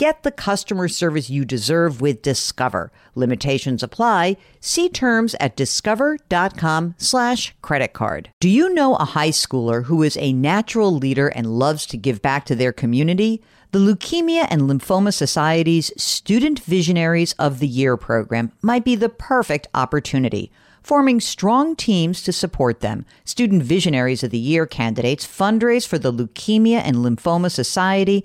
Get the customer service you deserve with Discover. Limitations apply. See terms at discover.com slash credit card. Do you know a high schooler who is a natural leader and loves to give back to their community? The Leukemia and Lymphoma Society's Student Visionaries of the Year program might be the perfect opportunity forming strong teams to support them. Student Visionaries of the Year candidates fundraise for the Leukemia and Lymphoma Society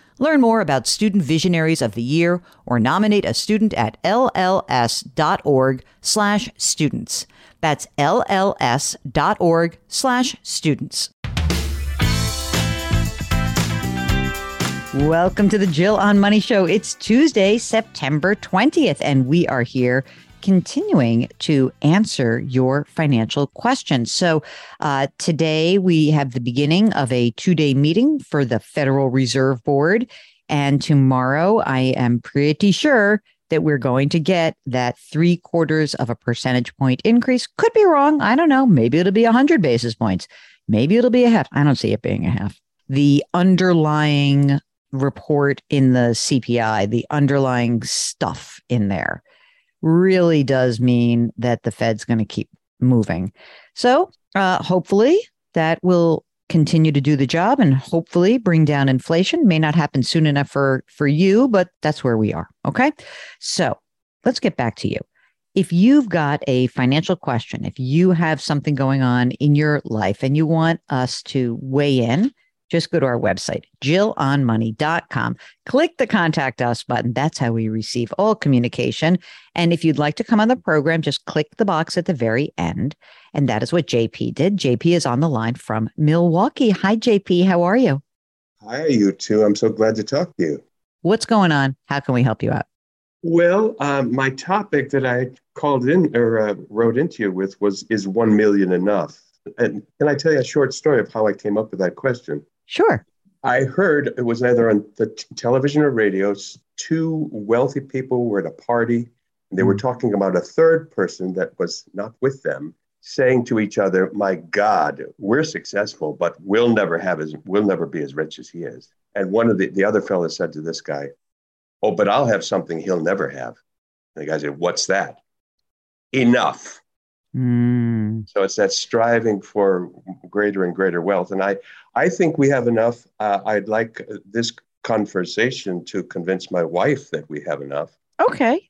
Learn more about Student Visionaries of the Year or nominate a student at lls.org slash students. That's lls.org slash students. Welcome to the Jill on Money Show. It's Tuesday, September 20th, and we are here continuing to answer your financial questions. So, uh, today we have the beginning of a two day meeting for the Federal Reserve Board. And tomorrow, I am pretty sure that we're going to get that three quarters of a percentage point increase. Could be wrong. I don't know. Maybe it'll be 100 basis points. Maybe it'll be a half. I don't see it being a half. The underlying report in the CPI, the underlying stuff in there really does mean that the Fed's going to keep moving. So uh, hopefully that will continue to do the job and hopefully bring down inflation. May not happen soon enough for for you, but that's where we are. Okay, so let's get back to you. If you've got a financial question, if you have something going on in your life and you want us to weigh in, just go to our website, jillonmoney.com. Click the contact us button. That's how we receive all communication. And if you'd like to come on the program, just click the box at the very end. And that is what JP did. JP is on the line from Milwaukee. Hi, JP. How are you? Hi, you two. I'm so glad to talk to you. What's going on? How can we help you out? Well, um, my topic that I called in or uh, wrote into you with was Is 1 million enough? And can I tell you a short story of how I came up with that question? Sure. I heard it was either on the t- television or radio. Two wealthy people were at a party, and they were mm. talking about a third person that was not with them, saying to each other, "My God, we're successful, but we'll never have as we'll never be as rich as he is." And one of the the other fellows said to this guy, "Oh, but I'll have something he'll never have." And the guy said, "What's that?" Enough. Mm. So it's that striving for greater and greater wealth. And I, I think we have enough. Uh, I'd like this conversation to convince my wife that we have enough. Okay.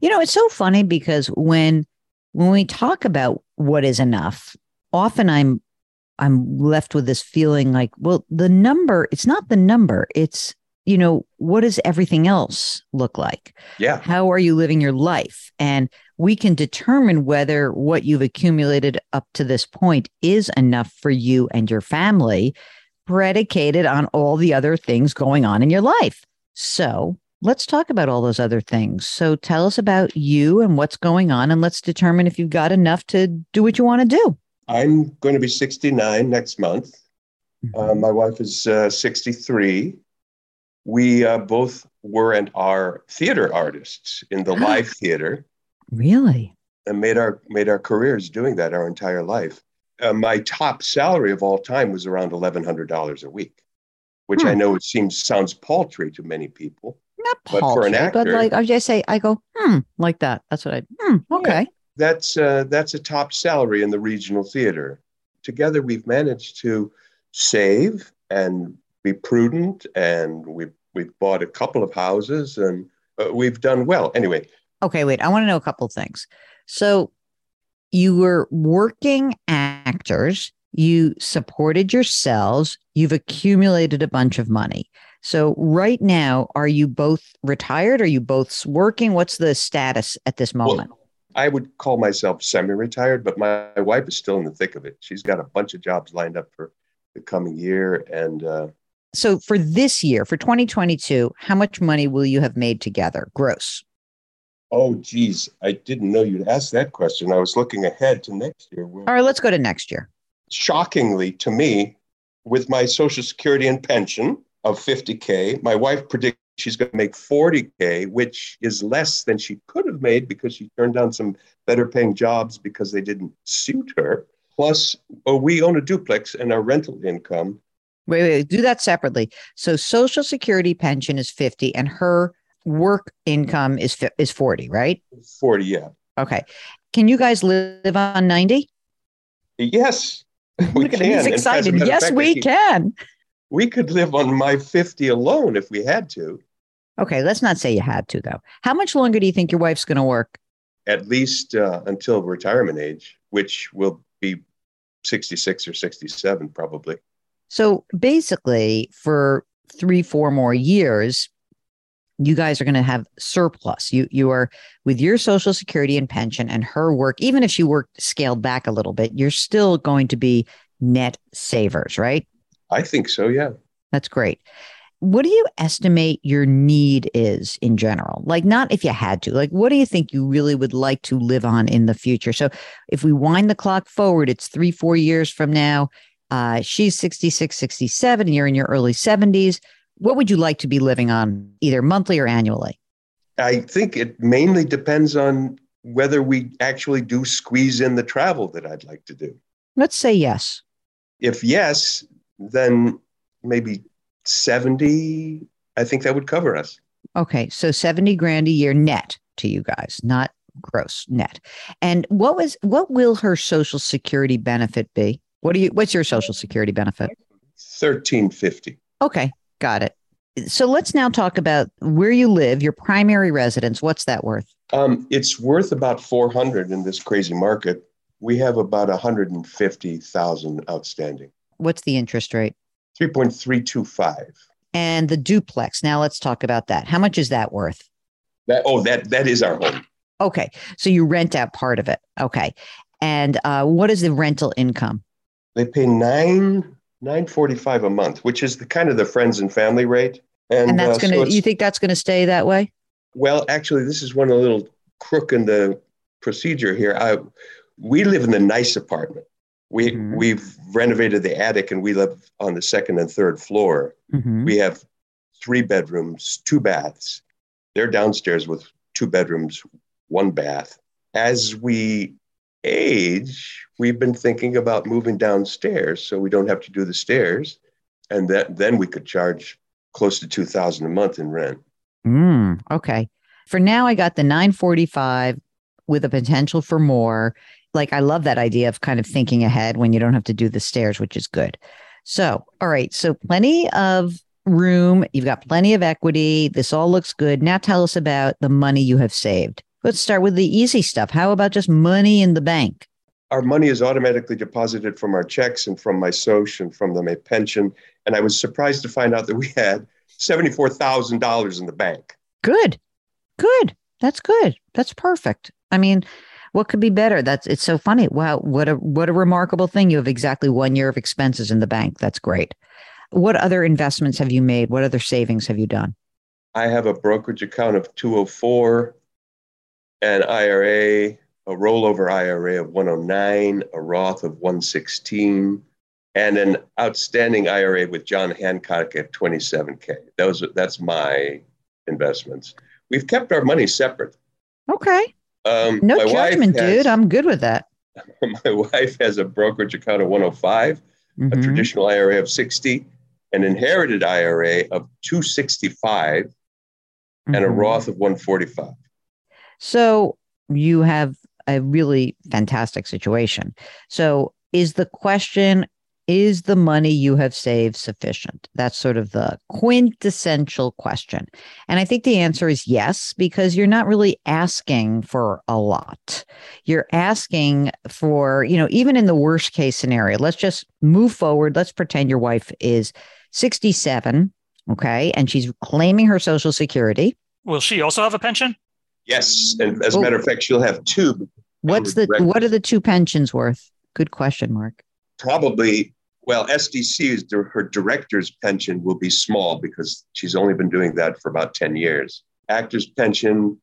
You know, it's so funny because when when we talk about what is enough, often I'm I'm left with this feeling like, well, the number, it's not the number, it's you know, what does everything else look like? Yeah. How are you living your life? And we can determine whether what you've accumulated up to this point is enough for you and your family, predicated on all the other things going on in your life. So let's talk about all those other things. So tell us about you and what's going on, and let's determine if you've got enough to do what you want to do. I'm going to be 69 next month. Mm-hmm. Uh, my wife is uh, 63 we uh, both were and are theater artists in the live theater. Really? And made our made our careers doing that our entire life. Uh, my top salary of all time was around eleven hundred dollars a week, which hmm. I know it seems sounds paltry to many people. Not paltry, but for an actor, but like I just say, I go hmm like that. That's what I hmm okay. Yeah, that's uh, that's a top salary in the regional theater. Together, we've managed to save and be prudent, and we've we've bought a couple of houses, and uh, we've done well. Anyway. Okay, wait. I want to know a couple of things. So, you were working actors, you supported yourselves, you've accumulated a bunch of money. So, right now, are you both retired? Are you both working? What's the status at this moment? Well, I would call myself semi retired, but my, my, wife is still in the thick of it. She's got a bunch of jobs lined up for the coming year. And uh, so, for this year, for 2022, how much money will you have made together, gross? Oh, geez. I didn't know you'd ask that question. I was looking ahead to next year. All right, let's go to next year. Shockingly to me, with my Social Security and pension of 50K, my wife predicts she's going to make 40K, which is less than she could have made because she turned down some better paying jobs because they didn't suit her. Plus, oh, we own a duplex and our rental income. Wait, wait, do that separately. So, Social Security pension is 50 and her work income is is 40, right? 40, yeah. Okay. Can you guys live on 90? Yes. We can. He's excited. Yes, fact, we can. We could live on my 50 alone if we had to. Okay, let's not say you had to though. How much longer do you think your wife's going to work? At least uh, until retirement age, which will be 66 or 67 probably. So basically, for three, four more years, you guys are going to have surplus. You you are with your social security and pension and her work, even if she worked scaled back a little bit, you're still going to be net savers, right? I think so, yeah. That's great. What do you estimate your need is in general? Like, not if you had to, like, what do you think you really would like to live on in the future? So, if we wind the clock forward, it's three, four years from now. Uh, she's 66, 67, you're in your early 70s what would you like to be living on, either monthly or annually? I think it mainly depends on whether we actually do squeeze in the travel that I'd like to do. Let's say yes. If yes, then maybe 70, I think that would cover us. Okay. So 70 grand a year net to you guys, not gross net. And what was what will her social security benefit be? What do you what's your social security benefit? 1350. Okay. Got it. So let's now talk about where you live, your primary residence. What's that worth? Um, it's worth about 400 in this crazy market. We have about 150,000 outstanding. What's the interest rate? 3.325. And the duplex. Now let's talk about that. How much is that worth? That oh, that that is our home. Okay, so you rent out part of it. Okay, and uh, what is the rental income? They pay nine 945 a month, which is the kind of the friends and family rate. And, and that's uh, going to, so you think that's going to stay that way? Well, actually, this is one a little crook in the procedure here. I, we live in the nice apartment. We, mm-hmm. We've renovated the attic and we live on the second and third floor. Mm-hmm. We have three bedrooms, two baths. They're downstairs with two bedrooms, one bath. As we age, we've been thinking about moving downstairs so we don't have to do the stairs. And that, then we could charge close to 2000 a month in rent. Mm, okay. For now, I got the 945 with a potential for more. Like, I love that idea of kind of thinking ahead when you don't have to do the stairs, which is good. So, all right. So, plenty of room. You've got plenty of equity. This all looks good. Now, tell us about the money you have saved. Let's start with the easy stuff. How about just money in the bank? Our money is automatically deposited from our checks and from my SOCH and from the, my pension. And I was surprised to find out that we had $74,000 in the bank. Good. Good. That's good. That's perfect. I mean, what could be better? That's it's so funny. Wow, what a what a remarkable thing. You have exactly one year of expenses in the bank. That's great. What other investments have you made? What other savings have you done? I have a brokerage account of 204 an IRA, a rollover IRA of 109, a Roth of 116, and an outstanding IRA with John Hancock at 27K. Those that's my investments. We've kept our money separate. Okay. Um, no judgment, has, dude. I'm good with that. My wife has a brokerage account of 105, mm-hmm. a traditional IRA of 60, an inherited IRA of 265, mm-hmm. and a mm-hmm. Roth of 145. So you have a really fantastic situation. So is the question is the money you have saved sufficient? That's sort of the quintessential question. And I think the answer is yes, because you're not really asking for a lot. You're asking for, you know, even in the worst case scenario, let's just move forward. Let's pretend your wife is 67, okay, and she's claiming her Social Security. Will she also have a pension? Yes. And as a oh. matter of fact, she'll have two. What's the, what are the two pensions worth? Good question, Mark probably well SDC's her director's pension will be small because she's only been doing that for about 10 years actor's pension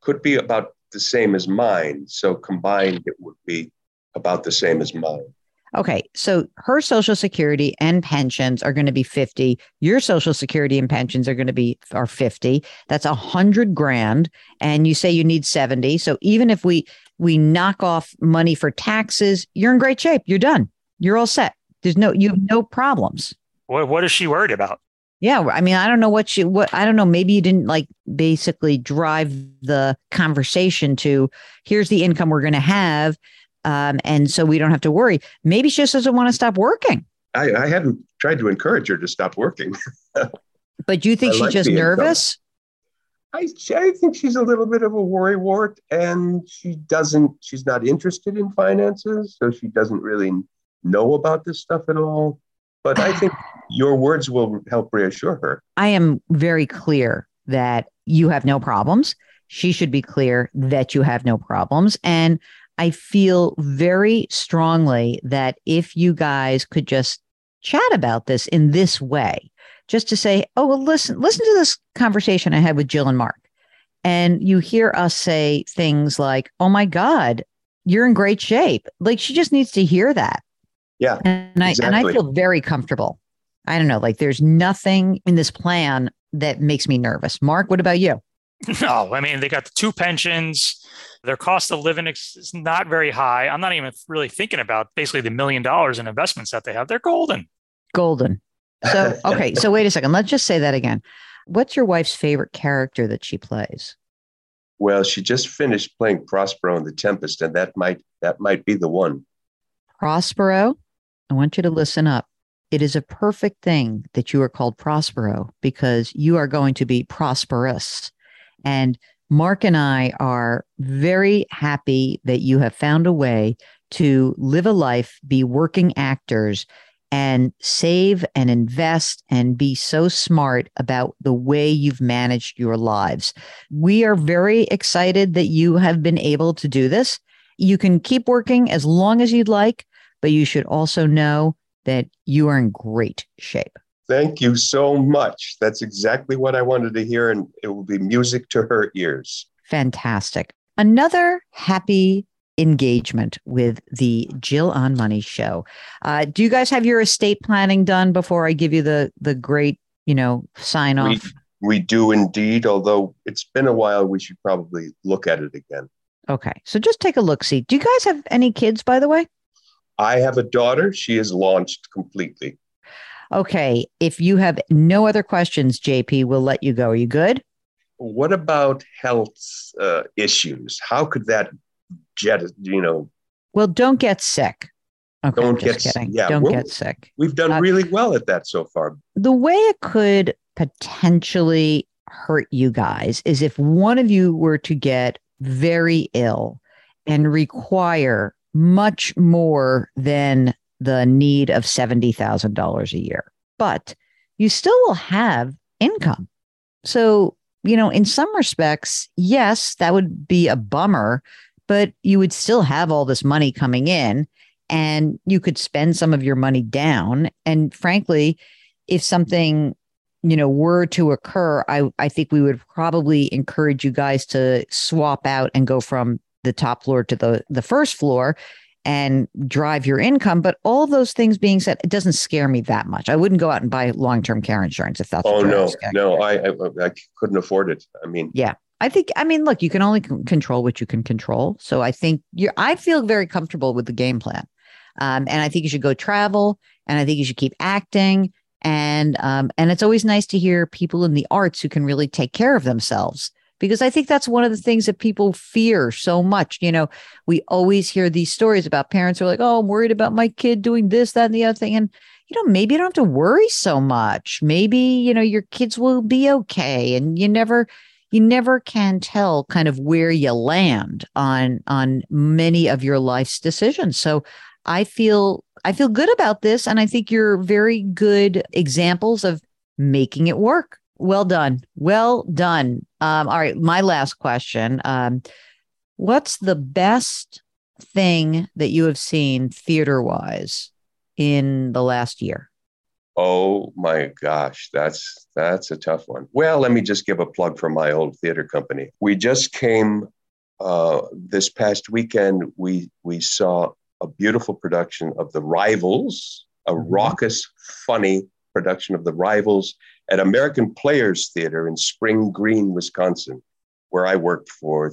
could be about the same as mine so combined it would be about the same as mine okay so her social security and pensions are going to be 50 your social security and pensions are going to be are 50 that's a hundred grand and you say you need 70 so even if we we knock off money for taxes you're in great shape you're done you're all set. There's no you have no problems. What what is she worried about? Yeah, I mean, I don't know what you what I don't know. Maybe you didn't like basically drive the conversation to here's the income we're going to have, um, and so we don't have to worry. Maybe she just doesn't want to stop working. I, I hadn't tried to encourage her to stop working. but do you think I she's like just nervous? I, I think she's a little bit of a worrywart, and she doesn't. She's not interested in finances, so she doesn't really know about this stuff at all. But I think your words will help reassure her. I am very clear that you have no problems. She should be clear that you have no problems. And I feel very strongly that if you guys could just chat about this in this way, just to say, oh, well, listen, listen to this conversation I had with Jill and Mark. And you hear us say things like, oh my God, you're in great shape. Like she just needs to hear that. Yeah. And I exactly. and I feel very comfortable. I don't know, like there's nothing in this plan that makes me nervous. Mark, what about you? No, oh, I mean they got the two pensions. Their cost of living is not very high. I'm not even really thinking about basically the million dollars in investments that they have. They're golden. Golden. So okay, so wait a second. Let's just say that again. What's your wife's favorite character that she plays? Well, she just finished playing Prospero in The Tempest, and that might that might be the one. Prospero? I want you to listen up. It is a perfect thing that you are called Prospero because you are going to be prosperous. And Mark and I are very happy that you have found a way to live a life, be working actors, and save and invest and be so smart about the way you've managed your lives. We are very excited that you have been able to do this. You can keep working as long as you'd like but you should also know that you are in great shape. Thank you so much. That's exactly what I wanted to hear, and it will be music to her ears. Fantastic. Another happy engagement with the Jill on Money show. Uh, do you guys have your estate planning done before I give you the the great, you know, sign off? We, we do indeed, although it's been a while, we should probably look at it again. Okay. So just take a look see. Do you guys have any kids by the way? I have a daughter. She is launched completely. Okay. If you have no other questions, JP, we'll let you go. Are you good? What about health uh, issues? How could that jet, you know? Well, don't get sick. Okay, don't get kidding. Yeah, don't get sick. We've done uh, really well at that so far. The way it could potentially hurt you guys is if one of you were to get very ill and require much more than the need of $70,000 a year. But you still will have income. So, you know, in some respects, yes, that would be a bummer, but you would still have all this money coming in and you could spend some of your money down. And frankly, if something you know were to occur i i think we would probably encourage you guys to swap out and go from the top floor to the the first floor and drive your income. But all those things being said, it doesn't scare me that much. I wouldn't go out and buy long term care insurance if that's. Oh no, no, I, I, I couldn't afford it. I mean, yeah, I think. I mean, look, you can only control what you can control. So I think you're. I feel very comfortable with the game plan, um, and I think you should go travel, and I think you should keep acting. And um, and it's always nice to hear people in the arts who can really take care of themselves because I think that's one of the things that people fear so much. You know, we always hear these stories about parents who are like, oh, I'm worried about my kid doing this, that, and the other thing. And, you know, maybe you don't have to worry so much. Maybe, you know, your kids will be okay. And you never, you never can tell kind of where you land on on many of your life's decisions. So I feel I feel good about this. And I think you're very good examples of making it work. Well done. Well done. Um, all right. My last question. Um, what's the best thing that you have seen theater wise in the last year? Oh my gosh, that's that's a tough one. Well, let me just give a plug for my old theater company. We just came uh, this past weekend. We we saw a beautiful production of The Rivals, a mm-hmm. raucous, funny production of The Rivals at American Players Theater in Spring Green, Wisconsin, where I worked for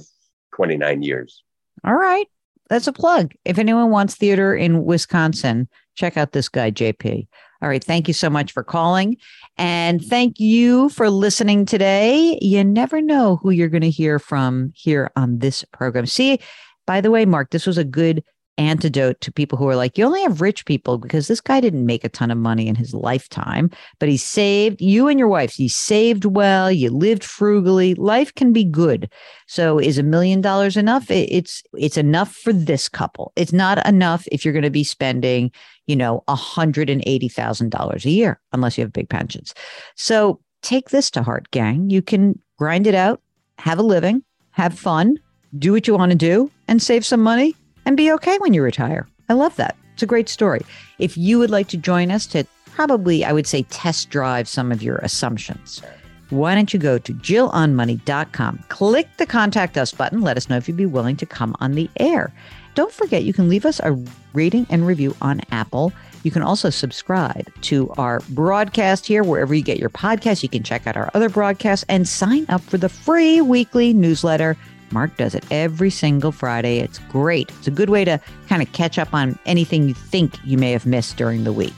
29 years. All right. That's a plug. If anyone wants theater in Wisconsin, check out this guy, JP. All right. Thank you so much for calling. And thank you for listening today. You never know who you're going to hear from here on this program. See, by the way, Mark, this was a good antidote to people who are like, you only have rich people because this guy didn't make a ton of money in his lifetime, but he saved you and your wife. You saved well, you lived frugally. Life can be good. So is a million dollars enough? It's it's enough for this couple. It's not enough if you're going to be spending, you know, $180,000 a year unless you have big pensions. So take this to heart, gang. You can grind it out, have a living, have fun, do what you want to do and save some money and be okay when you retire. I love that. It's a great story. If you would like to join us to probably, I would say, test drive some of your assumptions, why don't you go to jillonmoney.com, click the contact us button, let us know if you'd be willing to come on the air. Don't forget, you can leave us a rating and review on Apple. You can also subscribe to our broadcast here, wherever you get your podcast. You can check out our other broadcasts and sign up for the free weekly newsletter Mark does it every single Friday. It's great. It's a good way to kind of catch up on anything you think you may have missed during the week.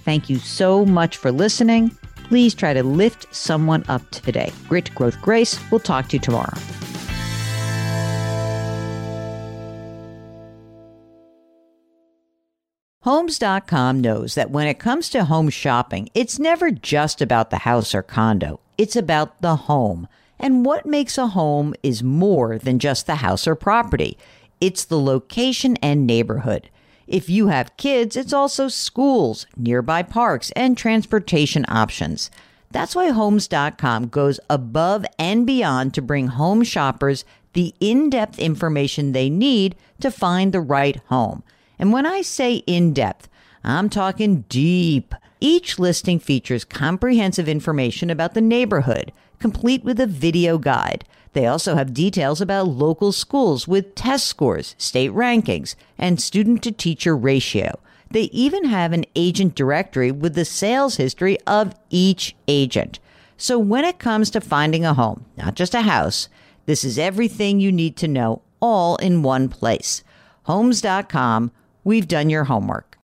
Thank you so much for listening. Please try to lift someone up today. Grit, growth, grace. We'll talk to you tomorrow. Homes.com knows that when it comes to home shopping, it's never just about the house or condo, it's about the home. And what makes a home is more than just the house or property. It's the location and neighborhood. If you have kids, it's also schools, nearby parks, and transportation options. That's why Homes.com goes above and beyond to bring home shoppers the in depth information they need to find the right home. And when I say in depth, I'm talking deep. Each listing features comprehensive information about the neighborhood complete with a video guide. They also have details about local schools with test scores, state rankings, and student to teacher ratio. They even have an agent directory with the sales history of each agent. So when it comes to finding a home, not just a house, this is everything you need to know all in one place. Homes.com, we've done your homework.